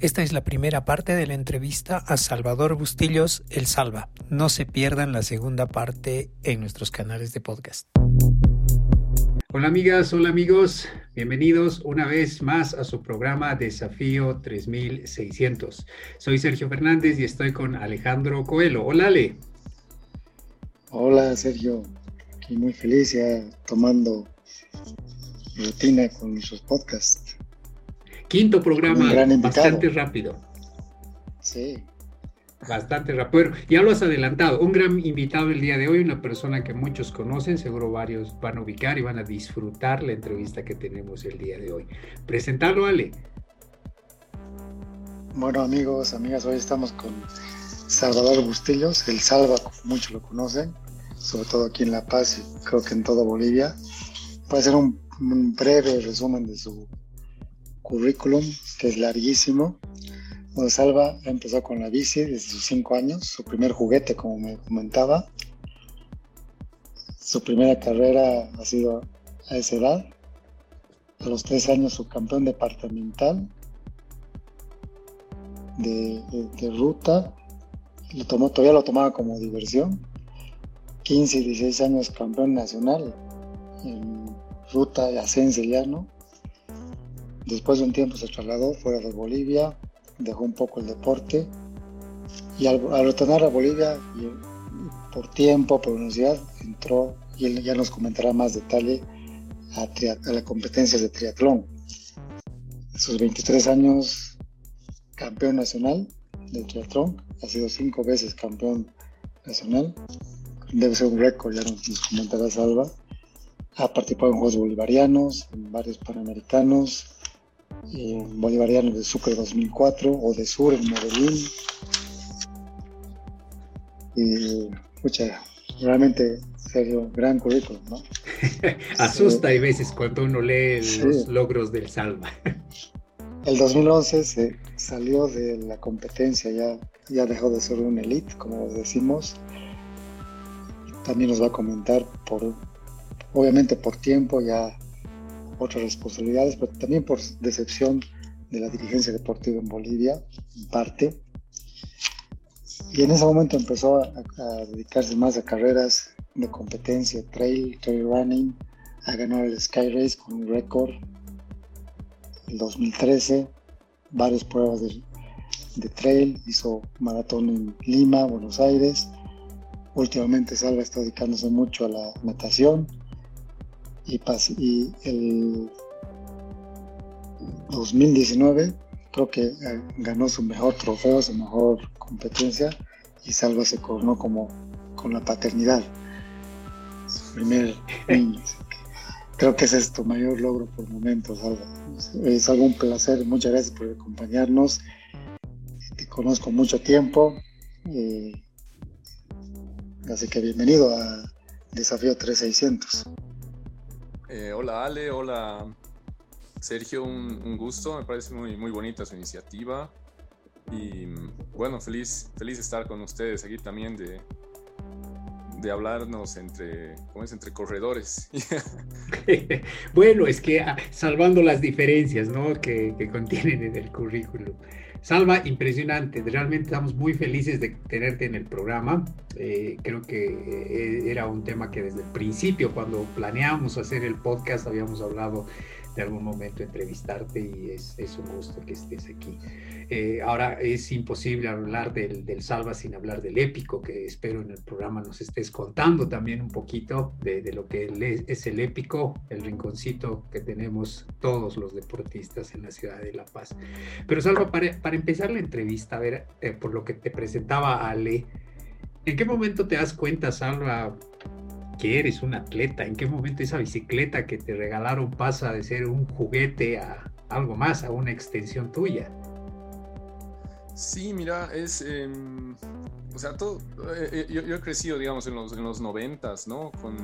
Esta es la primera parte de la entrevista a Salvador Bustillos, El Salva. No se pierdan la segunda parte en nuestros canales de podcast. Hola amigas, hola amigos, bienvenidos una vez más a su programa Desafío 3600. Soy Sergio Fernández y estoy con Alejandro Coelho. Hola Ale. Hola Sergio, aquí muy feliz ya tomando rutina con nuestros podcasts. Quinto programa, bastante rápido. Sí. Bastante rápido. ya lo has adelantado. Un gran invitado el día de hoy, una persona que muchos conocen, seguro varios van a ubicar y van a disfrutar la entrevista que tenemos el día de hoy. Presentarlo, Ale. Bueno, amigos, amigas, hoy estamos con Salvador Bustillos, el Salva, muchos lo conocen, sobre todo aquí en La Paz y creo que en toda Bolivia. Puede ser un breve resumen de su currículum, que es larguísimo. Bueno, Salva empezó con la bici desde sus cinco años, su primer juguete, como me comentaba. Su primera carrera ha sido a esa edad. A los tres años, su campeón departamental de, ruta. Lo tomó, todavía lo tomaba como diversión. 15 y 16 años campeón nacional en ruta de ascenso llano Después de un tiempo se trasladó fuera de Bolivia, dejó un poco el deporte y al, retornar a Bolivia, por tiempo, por universidad, entró y él ya nos comentará más detalle a, a las competencias de triatlón. A sus 23 años, campeón nacional de triatlón, ha sido cinco veces campeón nacional, debe ser un récord, ya nos, nos comentará Salva. Ha participado en Juegos Bolivarianos, en varios Panamericanos, eh, bolivariano de Sucre 2004 o de Sur en Medellín. Y, escucha, realmente, serio, gran currículum, ¿no? Asusta hay veces cuando uno lee los logros del Salva. El 2011 se salió de la competencia, ya, ya dejó de ser un elite, como decimos. También nos va a comentar por, obviamente por tiempo, ya otras responsabilidades, pero también por decepción de la dirigencia deportiva en Bolivia, en parte. Y en ese momento empezó a, dedicarse más a carreras de competencia, trail, trail running, a ganar el Sky Race con un récord. En 2013, varias pruebas de, de trail, hizo maratón en Lima, Buenos Aires. Últimamente Salva está dedicándose mucho a la natación y, el 2019 creo que eh, ganó su mejor trofeo, su mejor competencia y Salva se coronó como con la paternidad. Su primer niño. Creo que ese es tu mayor logro por el momento, Salva. Es algo un placer, muchas gracias por acompañarnos. Te conozco mucho tiempo. Eh, así que bienvenido a Desafío 3600. Eh, hola Ale, hola Sergio, un, gusto, me parece muy, muy bonita su iniciativa y bueno, feliz, feliz de estar con ustedes aquí también de, de hablarnos entre, ¿cómo es? entre corredores. bueno, es que ah, salvando las diferencias ¿no? que, que contienen en el currículum. Salva, impresionante. Realmente estamos muy felices de tenerte en el programa. Eh, creo que eh, era un tema que desde el principio, cuando planeamos hacer el podcast, habíamos hablado de algún momento entrevistarte y es, es un gusto que estés aquí. Eh, ahora es imposible hablar del, del, Salva sin hablar del épico, que espero en el programa nos estés contando también un poquito de, de lo que es el épico, el rinconcito que tenemos todos los deportistas en la ciudad de La Paz. Pero Salva, para, para empezar la entrevista, a ver, eh, por lo que te presentaba Ale, ¿en qué momento te das cuenta, Salva, que eres un atleta? ¿En qué momento esa bicicleta que te regalaron pasa de ser un juguete a algo más, a una extensión tuya? Sí, mira, es. Em, o sea, todo. Eh, eh, yo, he crecido, digamos, en los, en los noventas, ¿no? Con,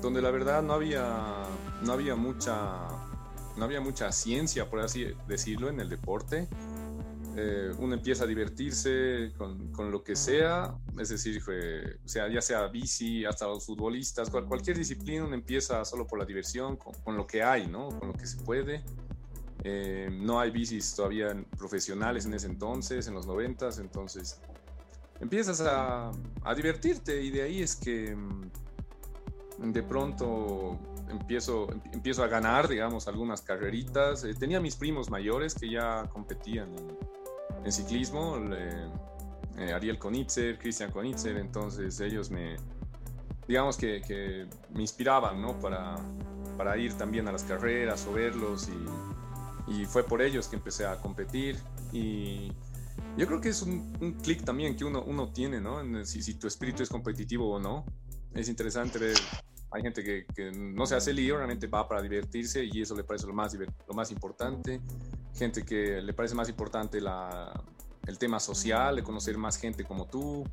donde la verdad no había, no había mucha. No había mucha ciencia, por así decirlo, en el deporte. Eh, uno empieza a divertirse con, con, lo que sea, es decir, o sea, ya sea bici, hasta los futbolistas, cualquier disciplina uno empieza solo por la diversión, con, con, lo que hay, ¿no? Con lo que se puede. Eh, no hay bicis todavía profesionales en ese entonces, en los noventas, entonces empiezas a, a, divertirte y de ahí es que mm, de pronto empiezo, empiezo a ganar, digamos, algunas carreritas. Eh, tenía mis primos mayores que ya competían en, ciclismo, eh, Ariel Konitzer, Cristian Konitzer, entonces ellos me, digamos que, que me inspiraban, ¿no? Para, para ir también a las carreras o verlos y y fue por ellos que empecé a competir y yo creo que es un, un clic también que uno, uno tiene, ¿no? si, si, tu espíritu es competitivo o no. Es interesante ver, hay gente que, que, no se hace lío, realmente va para divertirse y eso le parece lo más, lo más importante. Gente que le parece más importante la, el tema social, de conocer más gente como tú.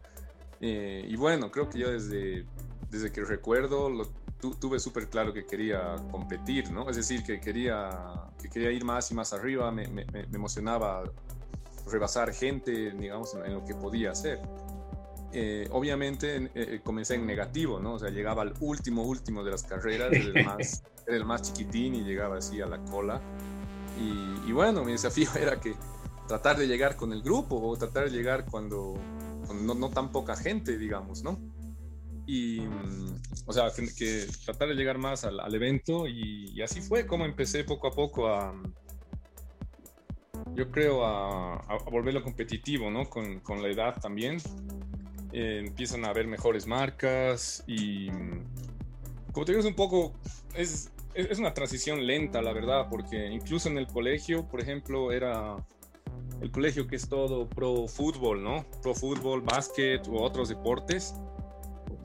Eh, y bueno, creo que yo desde, desde que recuerdo lo, tuve súper claro que quería competir, ¿no? Es decir, que quería, que quería ir más y más arriba, me, me, me emocionaba rebasar gente, digamos, en, lo que podía hacer. Eh, obviamente eh, eh, comencé en negativo, ¿no? O sea, llegaba al último, último de las carreras, era el más, era el más chiquitín y llegaba así a la cola. Y, y, bueno, mi desafío era que tratar de llegar con el grupo o tratar de llegar cuando, no, no tan poca gente, digamos, ¿no? y, o sea, que, tratar de llegar más al, evento y, así fue como empecé poco a poco a, yo creo, a, a volverlo competitivo, ¿no? Con, con la edad también. Eh, empiezan a haber mejores marcas y, como te digo, es un poco, es, es una transición lenta, la verdad, porque incluso en el colegio, por ejemplo, era el colegio que es todo pro fútbol, ¿no? Pro fútbol, básquet u otros deportes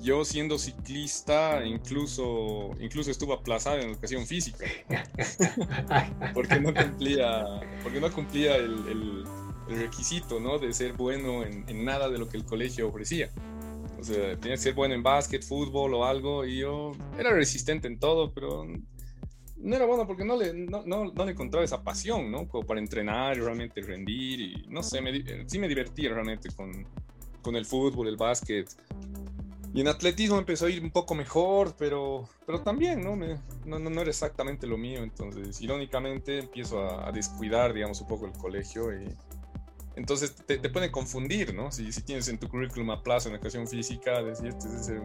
yo siendo ciclista incluso, incluso estuve aplazado en educación física porque no cumplía, porque no cumplía el, el, requisito ¿no? de ser bueno en, en, nada de lo que el colegio ofrecía. O sea, tenía que ser bueno en básquet, fútbol o algo y yo era resistente en todo, pero no era bueno porque no le, no, no, no le encontraba esa pasión, ¿no? Como para entrenar y realmente rendir y no sé, me, sí me divertía realmente con, con el fútbol, el básquet. Y en atletismo empezó a ir un poco mejor, pero, pero también ¿no? No, no, era exactamente lo mío. Entonces, irónicamente, empiezo a, descuidar, digamos, un poco el colegio. Y, entonces te, te puede confundir, ¿no? Si, si tienes en tu currículum a plaza en educación física, decir, este es ese,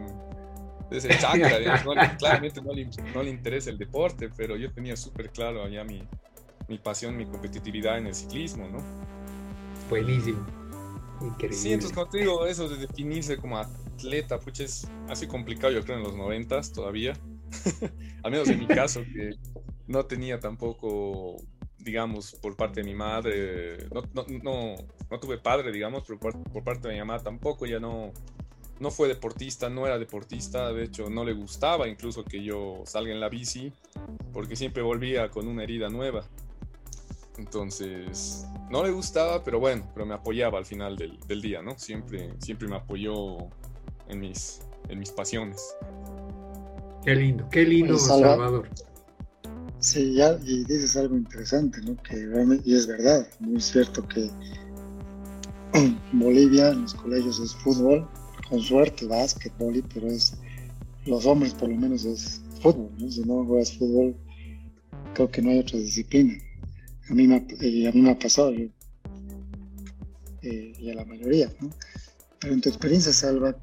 ese chakra, digamos, claramente no le, no le, interesa el deporte, pero yo tenía súper claro allá mi, mi pasión, mi competitividad en el ciclismo, ¿no? Buenísimo. Increíble. Sí, entonces como te digo, eso de definirse como atleta, pucha, es así complicado yo creo en los noventas todavía. Al menos en mi caso, que no tenía tampoco, digamos, por parte de mi madre, no, no, no, no tuve padre, digamos, pero por, por, parte de mi mamá tampoco, ya no, no fue deportista, no era deportista, de hecho no le gustaba incluso que yo salga en la bici, porque siempre volvía con una herida nueva. Entonces, no le gustaba, pero bueno, pero me apoyaba al final del, del, día, ¿no? Siempre, siempre me apoyó en mis, en mis pasiones. Qué lindo, qué lindo, Salvador. Sí, ya, y dices algo interesante, ¿no? Que y es verdad, muy cierto que en Bolivia en los colegios es fútbol, con suerte básquetbol, pero es, los hombres por lo menos es fútbol, ¿no? Si no juegas fútbol, creo que no hay otra disciplina. A mí me, eh, a mí me ha pasado, eh, y a la mayoría, ¿no? Pero en tu experiencia, Salva,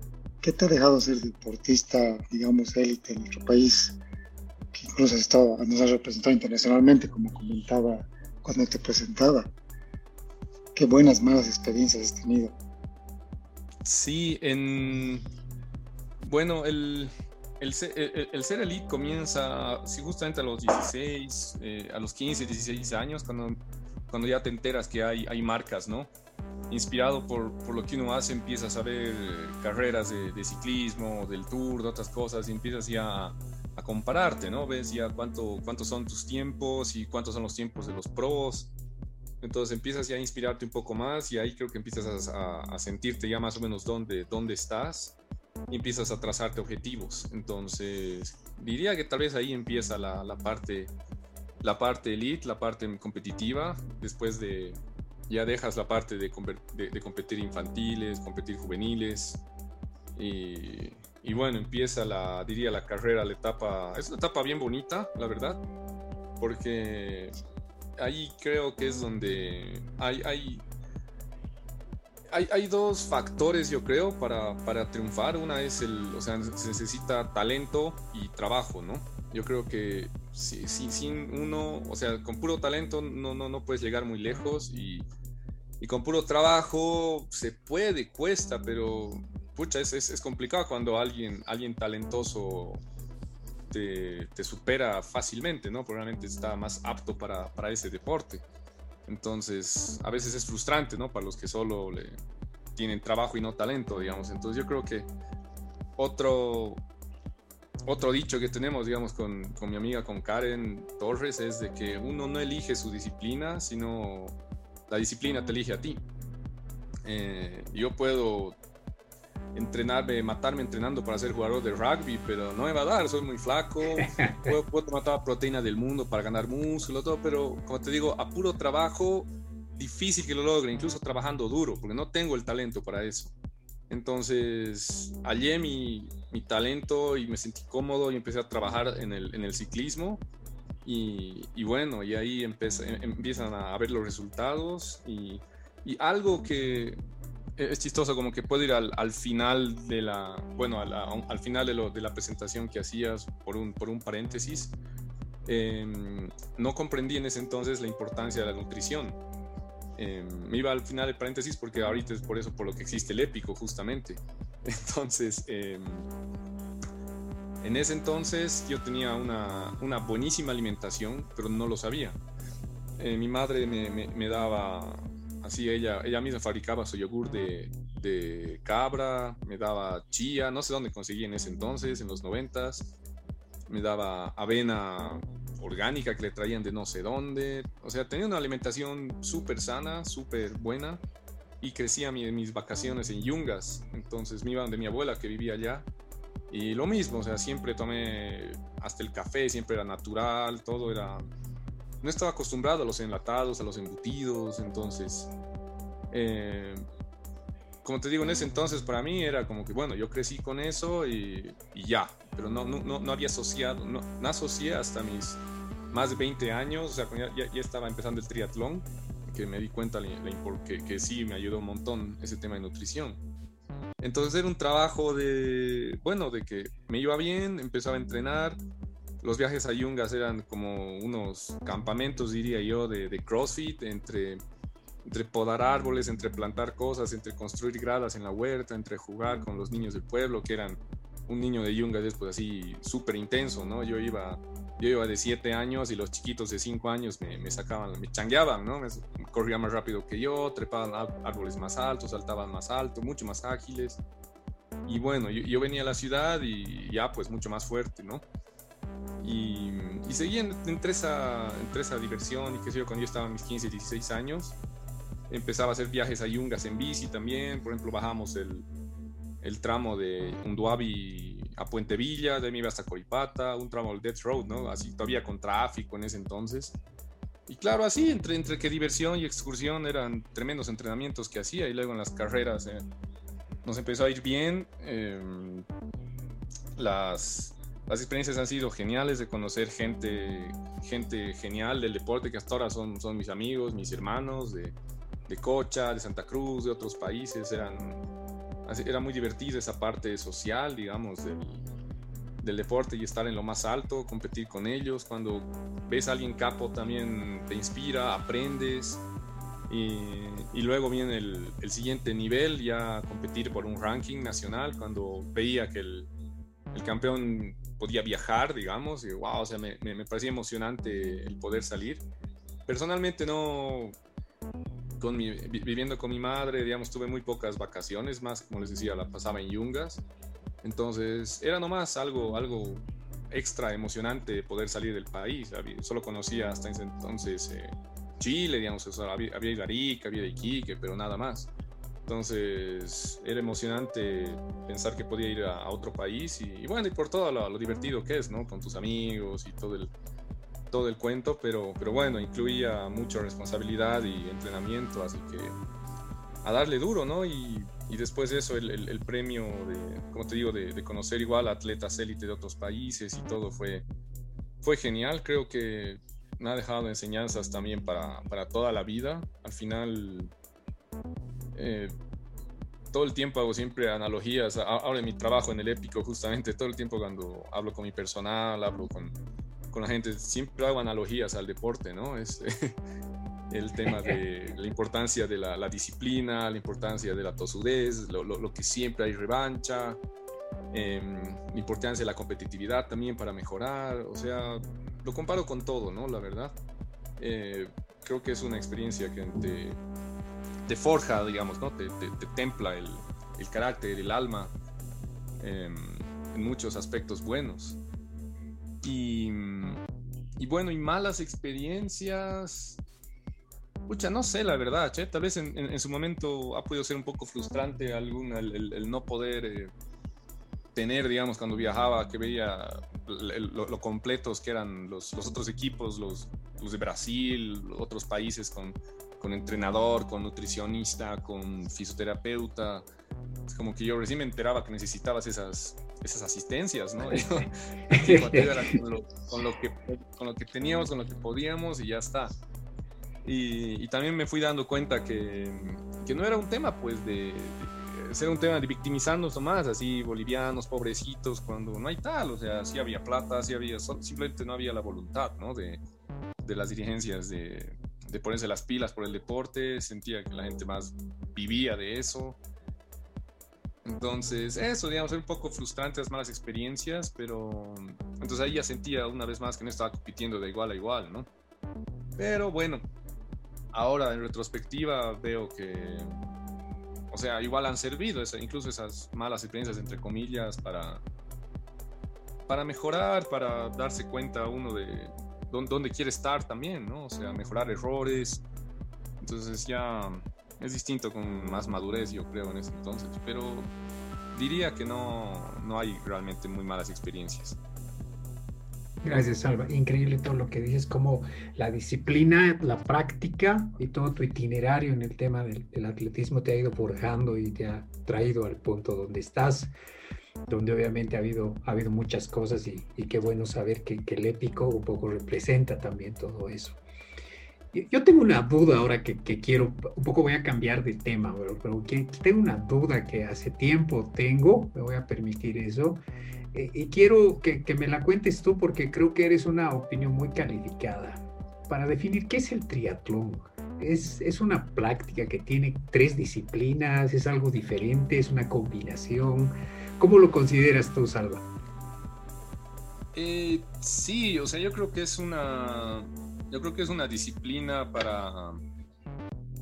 ¿Qué te ha dejado ser deportista, digamos, élite en nuestro país? Que incluso has estado, nos has representado internacionalmente, como comentaba cuando te presentaba. Qué buenas, malas experiencias has tenido. Sí, en. Bueno, el, el, ser elite comienza, sí, justamente a los 16, eh, a los 15, 16 años, cuando, ya te enteras que hay, hay marcas, ¿no? inspirado por, por, lo que uno hace, empiezas a ver eh, carreras de, ciclismo, del tour, de otras cosas, y empiezas ya a, a, compararte, ¿no? Ves ya cuánto, cuántos son tus tiempos y cuántos son los tiempos de los pros. Entonces empiezas ya a inspirarte un poco más y ahí creo que empiezas a, sentirte ya más o menos dónde, dónde estás y empiezas a trazarte objetivos. Entonces diría que tal vez ahí empieza la, parte la parte elite, la parte competitiva, después de, ya dejas la parte de, de, competir infantiles, competir juveniles. Y, y, bueno, empieza la, diría, la carrera, la etapa. Es una etapa bien bonita, la verdad, porque ahí creo que es donde hay, hay, hay, dos factores, yo creo, para, para, triunfar. Una es el, o sea, se necesita talento y trabajo, ¿no? Yo creo que si, sin uno, o sea, con puro talento no, no, no puedes llegar muy lejos y, y con puro trabajo se puede, cuesta, pero pucha, es, es, es complicado cuando alguien, alguien talentoso te, te, supera fácilmente, ¿no? Probablemente está más apto para, para, ese deporte. Entonces, a veces es frustrante, ¿no? Para los que solo le tienen trabajo y no talento, digamos. Entonces, yo creo que otro, otro dicho que tenemos, digamos, con, con mi amiga, con Karen Torres, es de que uno no elige su disciplina, sino la disciplina te elige a ti. Eh, yo puedo entrenarme, matarme entrenando para ser jugador de rugby, pero no me va a dar, soy muy flaco, puedo, puedo, tomar toda la proteína del mundo para ganar músculo, todo, pero como te digo, a puro trabajo, difícil que lo logre, incluso trabajando duro, porque no tengo el talento para eso. Entonces, hallé mi, mi talento y me sentí cómodo y empecé a trabajar en el, en el ciclismo. Y, y, bueno, y ahí empieza, empiezan a ver los resultados y, y algo que, es chistoso, como que puedo ir al, al final de la, bueno, al final de, lo, de, la presentación que hacías por un, por un paréntesis. Eh, no comprendí en ese entonces la importancia de la nutrición. Eh, me iba al final del paréntesis porque ahorita es por eso por lo que existe el épico, justamente. Entonces, eh, en ese entonces yo tenía una, una, buenísima alimentación, pero no lo sabía. Eh, mi madre me, me, me daba Así ella, ella misma fabricaba su yogur de, de, cabra, me daba chía, no sé dónde conseguí en ese entonces, en los noventas. Me daba avena orgánica que le traían de no sé dónde. O sea, tenía una alimentación súper sana, súper buena. Y crecía mi, mis vacaciones en Yungas. Entonces me iba donde mi abuela que vivía allá. Y lo mismo, o sea, siempre tomé hasta el café, siempre era natural, todo era no estaba acostumbrado a los enlatados, a los embutidos, entonces, eh, como te digo, en ese entonces para mí era como que, bueno, yo crecí con eso y, ya, pero no, no, no, había asociado, no, no, asocié hasta mis más de 20 años, o sea, ya, ya estaba empezando el triatlón, que me di cuenta que, que sí me ayudó un montón ese tema de nutrición. Entonces era un trabajo de, bueno, de que me iba bien, empezaba a entrenar, los viajes a Yungas eran como unos campamentos, diría yo, de, CrossFit, entre, entre podar árboles, entre plantar cosas, entre construir gradas en la huerta, entre jugar con los niños del pueblo, que eran un niño de Yungas después así súper intenso, ¿no? Yo iba, yo iba de 7 años y los chiquitos de 5 años me, me, sacaban, me changueaban, ¿no? Me, más rápido que yo, trepaban árboles más altos, saltaban más alto, mucho más ágiles. Y bueno, yo venía a la ciudad y ya pues mucho más fuerte, ¿no? Y, y seguí entre, esa, entre esa diversión y qué sé yo, cuando yo estaba a mis 15, 16 años, empezaba a hacer viajes a Yungas en bici también, por ejemplo, bajamos el, el tramo de Unduabi a Puente Villa, de ahí me iba hasta Coripata, un tramo del Death Road, ¿no? Así todavía con tráfico en ese entonces. Y claro, así, entre, entre que diversión y excursión eran tremendos entrenamientos que hacía y luego en las carreras eh, nos empezó a ir bien. Eh, las, las experiencias han sido geniales de conocer gente, gente genial del deporte que hasta ahora son, son mis amigos, mis hermanos de, de Cocha, de Santa Cruz, de otros países. Eran, era muy divertida esa parte social, digamos, del, deporte y estar en lo más alto, competir con ellos. Cuando ves a alguien capo también te inspira, aprendes. Y, luego viene el, siguiente nivel, ya competir por un ranking nacional, cuando veía que el campeón podía viajar, digamos, y wow, o sea, me, parecía emocionante el poder salir. Personalmente no, con mi, viviendo con mi madre, digamos, tuve muy pocas vacaciones, más como les decía, la pasaba en Yungas. Entonces, era nomás algo, algo extra emocionante poder salir del país. Solo conocía hasta ese entonces eh, Chile, digamos, había, había Arica, había Iquique, pero nada más. Entonces era emocionante pensar que podía ir a, otro país y, bueno, y por todo lo, divertido que es, ¿no? Con tus amigos y todo el, todo el cuento, pero, pero bueno, incluía mucha responsabilidad y entrenamiento, así que a darle duro, ¿no? Y, y después de eso, el, el, premio de, como te digo, de, de conocer igual atletas élite de otros países y todo fue, fue genial. Creo que me ha dejado enseñanzas también para, para toda la vida. Al final, eh, todo el tiempo hago siempre analogías. Ahora en mi trabajo en el épico, justamente, todo el tiempo cuando hablo con mi personal, hablo con, con la gente, siempre hago analogías al deporte, ¿no? Es el tema de la importancia de la, disciplina, la importancia de la tosudez, lo, lo, que siempre hay revancha, em, la importancia de la competitividad también para mejorar, o sea, lo comparo con todo, ¿no? La verdad. Eh, creo que es una experiencia que te, te forja, digamos, ¿no? Te, te, templa el, el, carácter, el alma, em, en muchos aspectos buenos. Y, y, bueno, y malas experiencias. Pucha, no sé, la verdad. Tal vez en, en, su momento ha podido ser un poco frustrante algún, el, el, no poder eh, tener, digamos, cuando viajaba, que veía lo, completos que eran los, los otros equipos, los, los de Brasil, otros países con, con entrenador, con nutricionista, con fisioterapeuta. Es como que yo recién me enteraba que necesitabas esas, esas asistencias, ¿no? con, lo, que, con lo que teníamos, con lo que podíamos y ya está. Y, y también me fui dando cuenta que, que, no era un tema, pues, de, ser un tema de victimizarnos nomás, así, bolivianos, pobrecitos, cuando no hay tal, o sea, sí había plata, sí había, simplemente no había la voluntad, ¿no? De, de las dirigencias de, de ponerse las pilas por el deporte, sentía que la gente más vivía de eso. Entonces, eso, digamos, era un poco frustrante las malas experiencias, pero entonces ahí ya sentía una vez más que no estaba compitiendo de igual a igual, ¿no? Pero bueno, ahora en retrospectiva veo que, o sea, igual han servido, incluso esas malas experiencias, entre comillas, para, para mejorar, para darse cuenta uno de, dónde, quiere estar también, ¿no? O sea, mejorar errores. Entonces ya es distinto con más madurez, yo creo, en ese entonces. Pero diría que no, no hay realmente muy malas experiencias. Gracias, Salva. Increíble todo lo que dices, como la disciplina, la práctica y todo tu itinerario en el tema del, del, atletismo te ha ido forjando y te ha traído al punto donde estás donde obviamente ha habido, ha habido muchas cosas y, qué bueno saber que, el épico un poco representa también todo eso. Yo tengo una duda ahora que, quiero, un poco voy a cambiar de tema, pero, tengo una duda que hace tiempo tengo, me voy a permitir eso, eh, y quiero que, que, me la cuentes tú porque creo que eres una opinión muy calificada para definir qué es el triatlón. Es, es, una práctica que tiene tres disciplinas, es algo diferente, es una combinación. ¿Cómo lo consideras tú, Salva? Eh, sí, o sea, yo creo que es una, yo creo que es una disciplina para,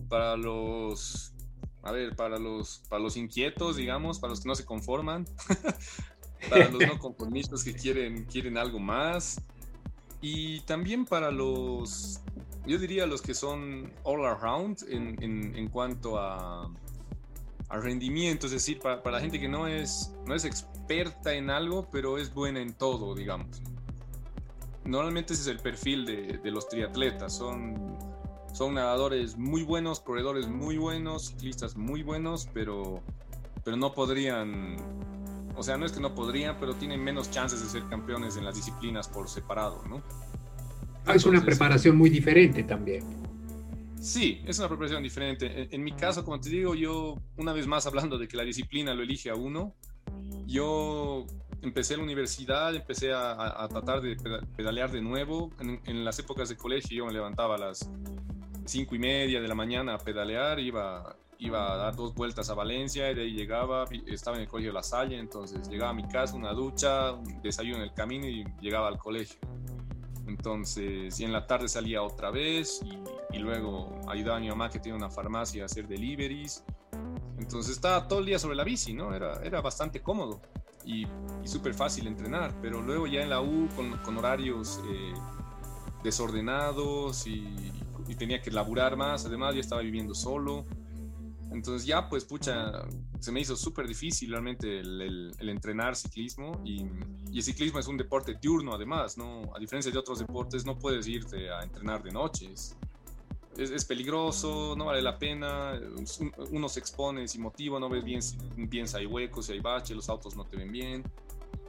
para los, a ver, para los, para los inquietos, digamos, para los que no se conforman, para los no conformistas que quieren, quieren algo más, y también para los, yo diría los que son all around en, en, en cuanto a al rendimiento, es decir, para, la gente que no es, no es experta en algo, pero es buena en todo, digamos. Normalmente ese es el perfil de, de los triatletas, son, son nadadores muy buenos, corredores muy buenos, ciclistas muy buenos, pero, pero no podrían, o sea, no es que no podrían, pero tienen menos chances de ser campeones en las disciplinas por separado, ¿no? Ah, es una preparación muy diferente también. Sí, es una preparación diferente. En, mi caso, como te digo, yo, una vez más hablando de que la disciplina lo elige a uno, yo empecé la universidad, empecé a, tratar de pedalear de nuevo. En, las épocas de colegio yo me levantaba a las cinco y media de la mañana a pedalear, iba, iba a dar dos vueltas a Valencia y de ahí llegaba, estaba en el colegio de La Salle, entonces llegaba a mi casa, una ducha, un desayuno en el camino y llegaba al colegio. Entonces, y en la tarde salía otra vez y, luego ayudaba a mi mamá que tiene una farmacia a hacer deliveries. Entonces estaba todo el día sobre la bici, ¿no? Era, era bastante cómodo y, súper fácil entrenar, pero luego ya en la U con, horarios eh, desordenados y, y, tenía que laburar más, además ya estaba viviendo solo. Entonces ya pues pucha, se me hizo súper difícil realmente el, entrenar ciclismo y, el ciclismo es un deporte diurno además, ¿no? A diferencia de otros deportes no puedes irte a entrenar de noches. Es, peligroso, no vale la pena, uno se expone sin motivo, no ves bien, bien si hay huecos, si hay baches, los autos no te ven bien.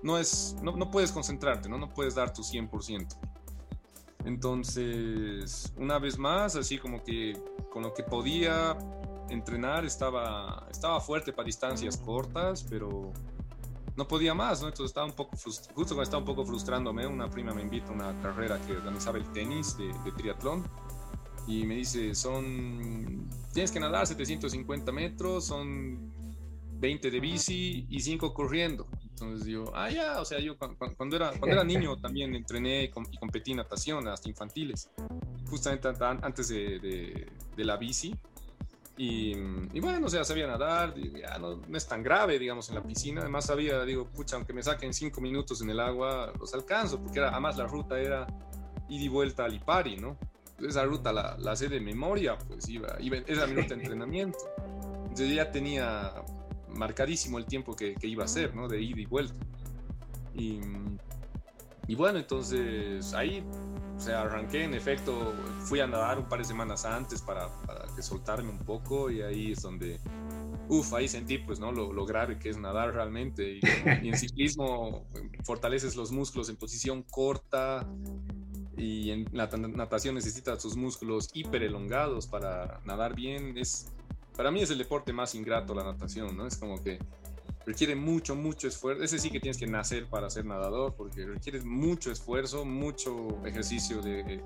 No, es, no, no puedes concentrarte, ¿no? no puedes dar tu 100%. Entonces, una vez más, así como que con lo que podía entrenar estaba, estaba fuerte para distancias cortas, pero no podía más, ¿no? Entonces estaba un poco justo cuando estaba un poco frustrándome, una prima me invita a una carrera que organizaba el tenis de, de triatlón y me dice, son, tienes que nadar 750 metros, son 20 de bici y 5 corriendo. Entonces yo, ah, ya, o sea, yo cuando, era, cuando era niño también entrené y competí natación hasta infantiles, justamente antes de, de, la bici. Y, y, bueno, o sea, sabía nadar, ya no, no, es tan grave, digamos, en la piscina. Además sabía, digo, pucha, aunque me saquen 5 minutos en el agua, los alcanzo, porque era, además la ruta era ida y vuelta a Lipari, ¿no? esa ruta la, la sé de memoria, pues iba, iba esa mi ruta de entrenamiento. Entonces ya tenía marcadísimo el tiempo que, que, iba a ser, ¿no? De ida y vuelta. Y, y bueno, entonces ahí, o sea, arranqué, en efecto, fui a nadar un par de semanas antes para, para que soltarme un poco y ahí es donde, uff, ahí sentí pues, ¿no? Lo, lo, grave que es nadar realmente. Y, y en ciclismo fortaleces los músculos en posición corta, y en la natación necesita sus músculos hiper elongados para nadar bien. Es, para mí es el deporte más ingrato la natación, ¿no? Es como que requiere mucho, mucho esfuerzo. Ese sí que tienes que nacer para ser nadador, porque requiere mucho esfuerzo, mucho ejercicio de,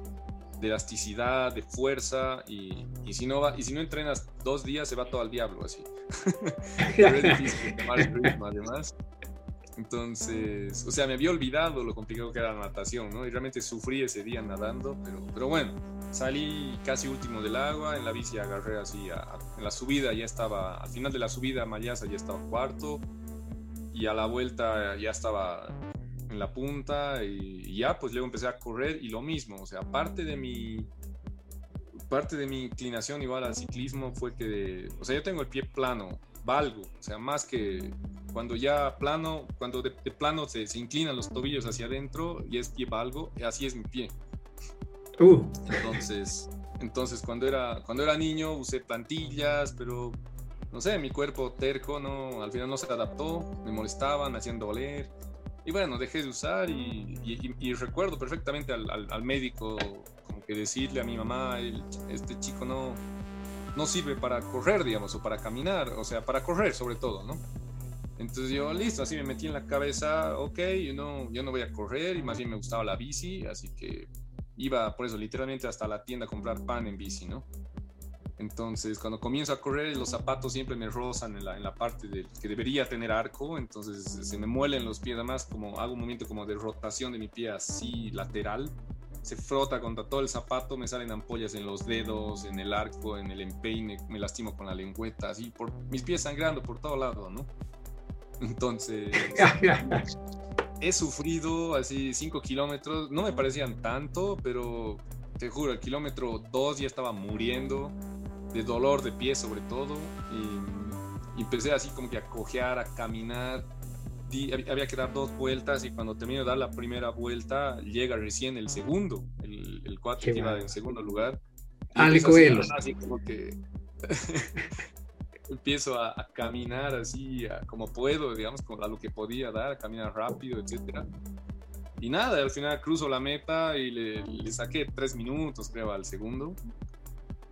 elasticidad, de fuerza, y, y, si no va, y si no entrenas dos días se va todo al diablo así. es difícil tomar el ritmo además. Entonces, o sea, me había olvidado lo complicado que era la natación, ¿no? Y realmente sufrí ese día nadando, pero, pero bueno, salí casi último del agua, en la bici agarré así, en la subida ya estaba, al final de la subida Mayasa ya estaba cuarto, y a la vuelta ya estaba en la punta, y, ya pues luego empecé a correr y lo mismo, o sea, parte de mi parte de mi inclinación igual al ciclismo fue que, o sea, yo tengo el pie plano, valgo, o sea, más que cuando ya plano, cuando de, plano se, se, inclinan los tobillos hacia adentro y es pie valgo, así es mi pie. Uh. Entonces, entonces cuando era, cuando era niño usé plantillas, pero no sé, mi cuerpo terco, no, al final no se adaptó, me molestaban, me hacían doler. Y bueno, dejé de usar y, y, recuerdo perfectamente al, al, al, médico como que decirle a mi mamá, este chico no, no sirve para correr, digamos, o para caminar, o sea, para correr sobre todo, ¿no? Entonces yo, listo, así me metí en la cabeza, ok, yo no, yo no voy a correr y más bien me gustaba la bici, así que iba por eso literalmente hasta la tienda a comprar pan en bici, ¿no? Entonces cuando comienzo a correr los zapatos siempre me rozan en la, en la parte de, que debería tener arco, entonces se me muelen los pies, además como hago un movimiento como de rotación de mi pie así lateral, se frota contra todo el zapato, me salen ampollas en los dedos, en el arco, en el empeine, me lastimo con la lengüeta, así, por mis pies sangrando por todo lado, ¿no? Entonces, he sufrido así 5 kilómetros, no me parecían tanto, pero te juro, el kilómetro 2 ya estaba muriendo, de dolor de pie sobre todo, y, empecé así como que a cojear, a caminar, había que dar dos vueltas y cuando termino de dar la primera vuelta llega recién el segundo, el, el 4 que iba en segundo lugar. Ah, Así como que empiezo a, caminar así como puedo, digamos, a lo que podía dar, a caminar rápido, etcétera. Y nada, al final cruzo la meta y le, le, saqué tres minutos, creo, al segundo.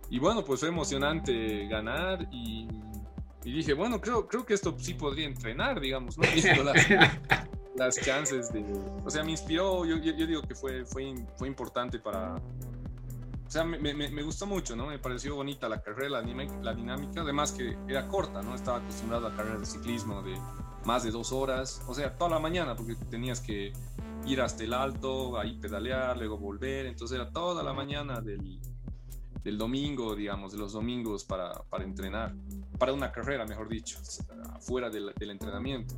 Y bueno, pues fue emocionante ganar y, y dije, bueno, creo, creo que esto sí podría entrenar, digamos, ¿no? Visto las, las chances de... O sea, me inspiró, yo, yo, yo digo que fue, fue, fue importante para, o sea, me, me, me, gustó mucho, ¿no? Me pareció bonita la carrera, la, dinámica, además que era corta, ¿no? Estaba acostumbrado a carreras de ciclismo de más de dos horas, o sea, toda la mañana, porque tenías que ir hasta el alto, ahí pedalear, luego volver, entonces era toda la mañana del, del domingo, digamos, de los domingos para, para, entrenar, para una carrera, mejor dicho, fuera del, del entrenamiento.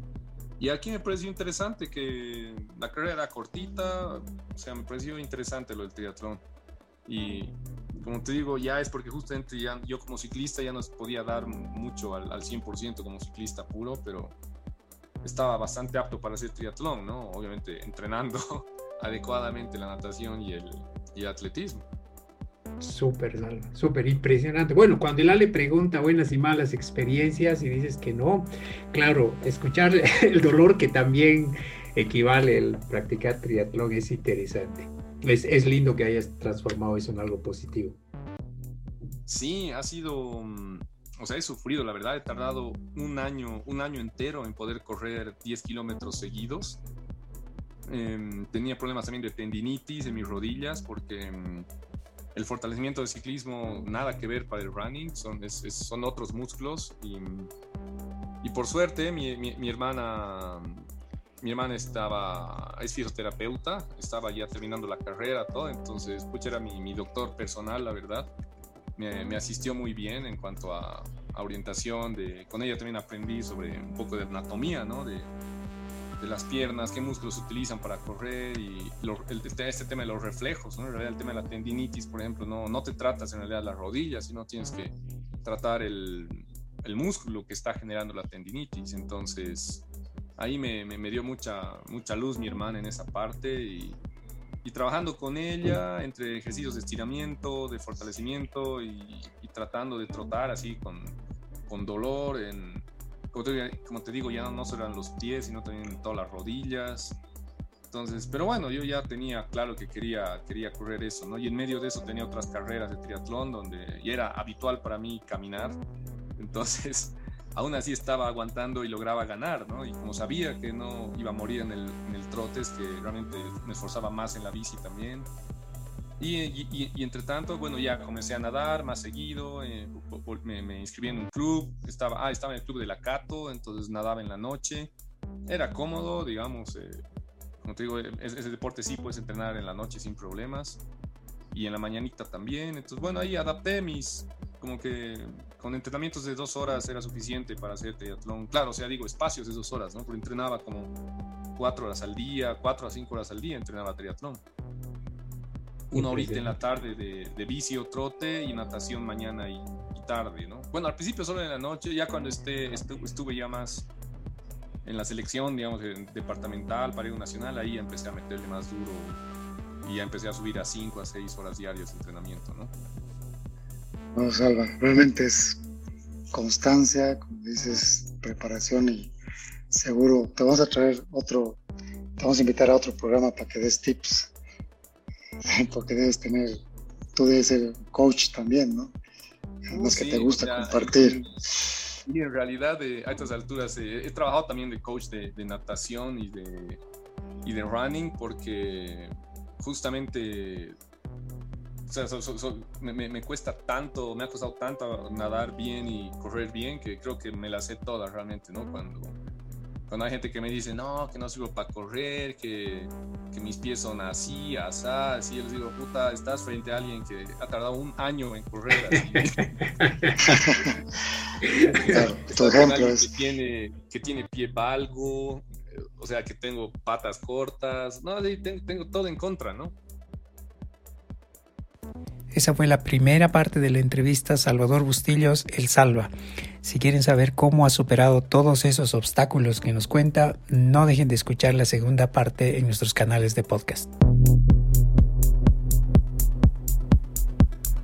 Y aquí me pareció interesante que la carrera era cortita, o sea, me pareció interesante lo del triatlón. Y como te digo, ya es porque justamente ya, yo como ciclista ya no podía dar mucho al, al 100% como ciclista puro, pero estaba bastante apto para hacer triatlón, ¿no? Obviamente entrenando adecuadamente la natación y el, y el atletismo. Súper, súper impresionante. Bueno, cuando el le pregunta buenas y malas experiencias y dices que no, claro, escuchar el dolor que también equivale el practicar triatlón es interesante. Es, es lindo que hayas transformado eso en algo positivo. Sí, ha sido, mm, o sea, he sufrido, la verdad, he tardado un año, un año entero en poder correr 10 kilómetros seguidos. Em, tenía problemas también de tendinitis en mis rodillas porque em, el fortalecimiento del ciclismo nada que ver para el running, son, son otros músculos y, y por suerte mi, mi, hermana mi hermana estaba, es fisioterapeuta, estaba ya terminando la carrera, todo, entonces, pues era mi, mi doctor personal, la verdad. Me, me, asistió muy bien en cuanto a, a, orientación, de, con ella también aprendí sobre un poco de anatomía, ¿no? De, de las piernas, qué músculos utilizan para correr y el, este tema de los reflejos, ¿no? En realidad el tema de la tendinitis, por ejemplo, no, no te tratas en realidad las rodillas, sino tienes que tratar el, el músculo que está generando la tendinitis. Entonces, ahí me, me, dio mucha, mucha luz mi hermana en esa parte y, y, trabajando con ella entre ejercicios de estiramiento, de fortalecimiento y, tratando de trotar así con, con dolor en, como te, digo, ya no, solo eran los pies, sino también todas las rodillas. Entonces, pero bueno, yo ya tenía claro que quería, quería correr eso, ¿no? Y en medio de eso tenía otras carreras de triatlón donde ya era habitual para mí caminar. Entonces, aún así estaba aguantando y lograba ganar, ¿no? Y como sabía que no iba a morir en el, en el trote, es que realmente me esforzaba más en la bici también. Y, entre tanto, bueno, ya comencé a nadar más seguido, eh, me, inscribí en un club, estaba, ah, estaba en el club de la Cato, entonces nadaba en la noche, era cómodo, digamos, eh, como te digo, ese, deporte sí puedes entrenar en la noche sin problemas y en la mañanita también, entonces bueno, ahí adapté mis, como que con entrenamientos de dos horas era suficiente para hacer triatlón, claro, o sea, digo, espacios de dos horas, ¿no? Porque entrenaba como cuatro horas al día, cuatro a cinco horas al día entrenaba triatlón una horita en la tarde de, de, bici o trote y natación mañana y, tarde, ¿no? Bueno, al principio solo en la noche, ya cuando esté, estuve ya más en la selección, digamos, departamental, para ir nacional, ahí empecé a meterle más duro y ya empecé a subir a 5 a 6 horas diarias de entrenamiento, ¿no? No, Salva, realmente es constancia, como dices, preparación y seguro te vamos a traer otro, te vamos a invitar a otro programa para que des tips porque debes tener, tú debes ser coach también, ¿no? Además que te gusta compartir. Y en realidad a estas alturas eh, he trabajado también de coach de, natación y de, y de running porque justamente o sea, me, me, cuesta tanto, me ha costado tanto nadar bien y correr bien que creo que me las sé todas realmente, ¿no? Cuando, cuando hay gente que me dice, no, que no sirvo para correr, que, que, mis pies son así, asá, así, yo les digo, puta, estás frente a alguien que ha tardado un año en correr. tu ejemplo es... Que tiene, que tiene pie valgo, o sea, que tengo patas cortas, no, tengo, tengo todo en contra, ¿no? Esa fue la primera parte de la entrevista Salvador Bustillos, El Salva. Si quieren saber cómo ha superado todos esos obstáculos que nos cuenta, no dejen de escuchar la segunda parte en nuestros canales de podcast.